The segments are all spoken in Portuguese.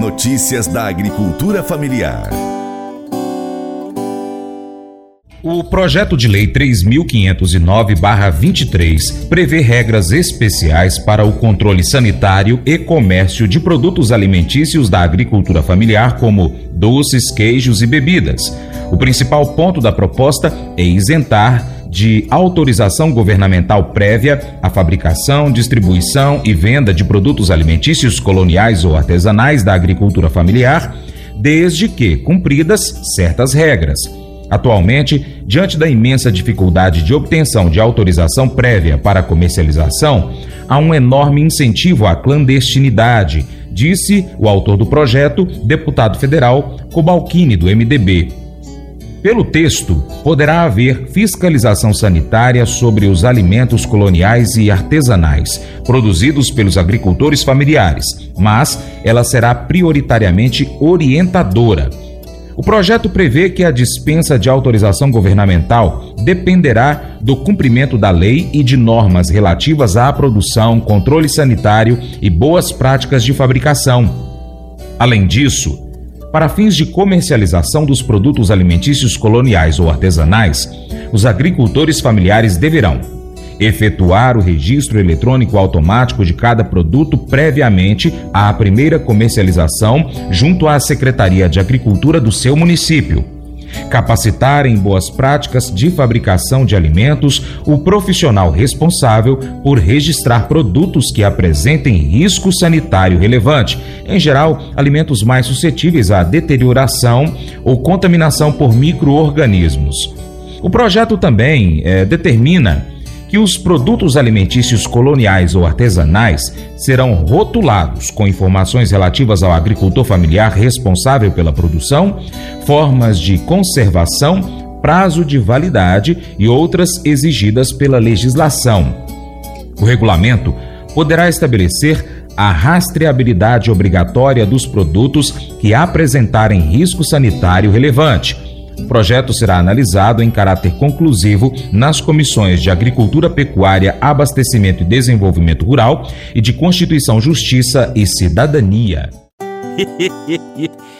Notícias da agricultura familiar. O projeto de lei 3509/23 prevê regras especiais para o controle sanitário e comércio de produtos alimentícios da agricultura familiar, como doces, queijos e bebidas. O principal ponto da proposta é isentar de autorização governamental prévia a fabricação, distribuição e venda de produtos alimentícios coloniais ou artesanais da agricultura familiar, desde que cumpridas certas regras. Atualmente, diante da imensa dificuldade de obtenção de autorização prévia para comercialização, há um enorme incentivo à clandestinidade, disse o autor do projeto, deputado federal Cobalcini, do MDB. Pelo texto, poderá haver fiscalização sanitária sobre os alimentos coloniais e artesanais produzidos pelos agricultores familiares, mas ela será prioritariamente orientadora o projeto prevê que a dispensa de autorização governamental dependerá do cumprimento da lei e de normas relativas à produção, controle sanitário e boas práticas de fabricação. Além disso, para fins de comercialização dos produtos alimentícios coloniais ou artesanais, os agricultores familiares deverão efetuar o registro eletrônico automático de cada produto previamente à primeira comercialização junto à Secretaria de Agricultura do seu município. Capacitar em boas práticas de fabricação de alimentos o profissional responsável por registrar produtos que apresentem risco sanitário relevante, em geral, alimentos mais suscetíveis à deterioração ou contaminação por microorganismos. O projeto também é, determina que os produtos alimentícios coloniais ou artesanais serão rotulados com informações relativas ao agricultor familiar responsável pela produção, formas de conservação, prazo de validade e outras exigidas pela legislação. O regulamento poderá estabelecer a rastreabilidade obrigatória dos produtos que apresentarem risco sanitário relevante o projeto será analisado em caráter conclusivo nas comissões de Agricultura, Pecuária, Abastecimento e Desenvolvimento Rural e de Constituição, Justiça e Cidadania.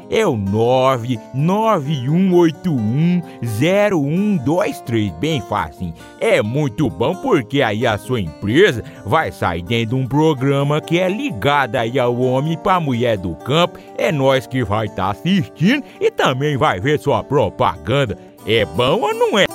é o 991810123, bem fácil. É muito bom porque aí a sua empresa vai sair dentro de um programa que é ligado aí ao homem para mulher do campo. É nós que vai estar tá assistindo e também vai ver sua propaganda. É bom ou não é?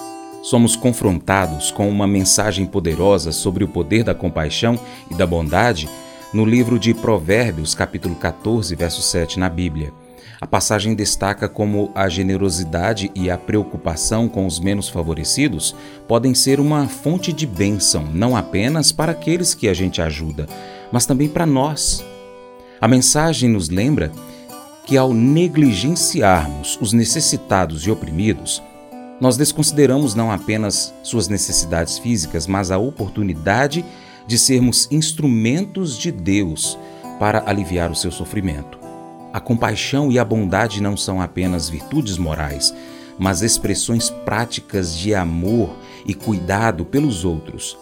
somos confrontados com uma mensagem poderosa sobre o poder da compaixão e da bondade no livro de Provérbios, capítulo 14, verso 7 na Bíblia. A passagem destaca como a generosidade e a preocupação com os menos favorecidos podem ser uma fonte de bênção, não apenas para aqueles que a gente ajuda, mas também para nós. A mensagem nos lembra que ao negligenciarmos os necessitados e oprimidos, nós desconsideramos não apenas suas necessidades físicas, mas a oportunidade de sermos instrumentos de Deus para aliviar o seu sofrimento. A compaixão e a bondade não são apenas virtudes morais, mas expressões práticas de amor e cuidado pelos outros.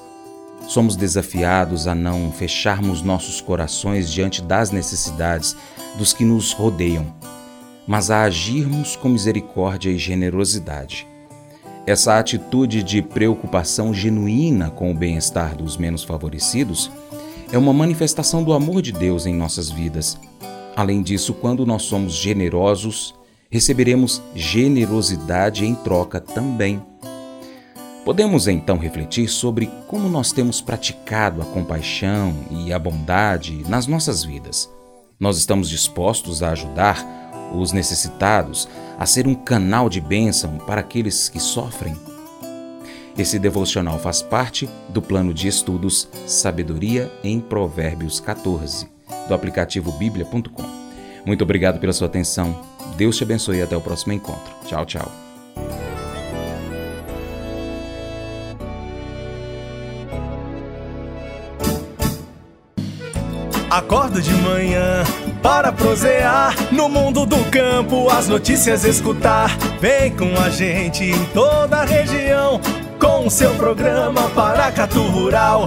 Somos desafiados a não fecharmos nossos corações diante das necessidades dos que nos rodeiam, mas a agirmos com misericórdia e generosidade. Essa atitude de preocupação genuína com o bem-estar dos menos favorecidos é uma manifestação do amor de Deus em nossas vidas. Além disso, quando nós somos generosos, receberemos generosidade em troca também. Podemos então refletir sobre como nós temos praticado a compaixão e a bondade nas nossas vidas. Nós estamos dispostos a ajudar os necessitados, a ser um canal de bênção para aqueles que sofrem. Esse devocional faz parte do plano de estudos Sabedoria em Provérbios 14, do aplicativo bíblia.com. Muito obrigado pela sua atenção. Deus te abençoe e até o próximo encontro. Tchau, tchau. Acorda de manhã para prosear no mundo do campo, as notícias escutar. Vem com a gente em toda a região com o seu programa Paracatu Rural.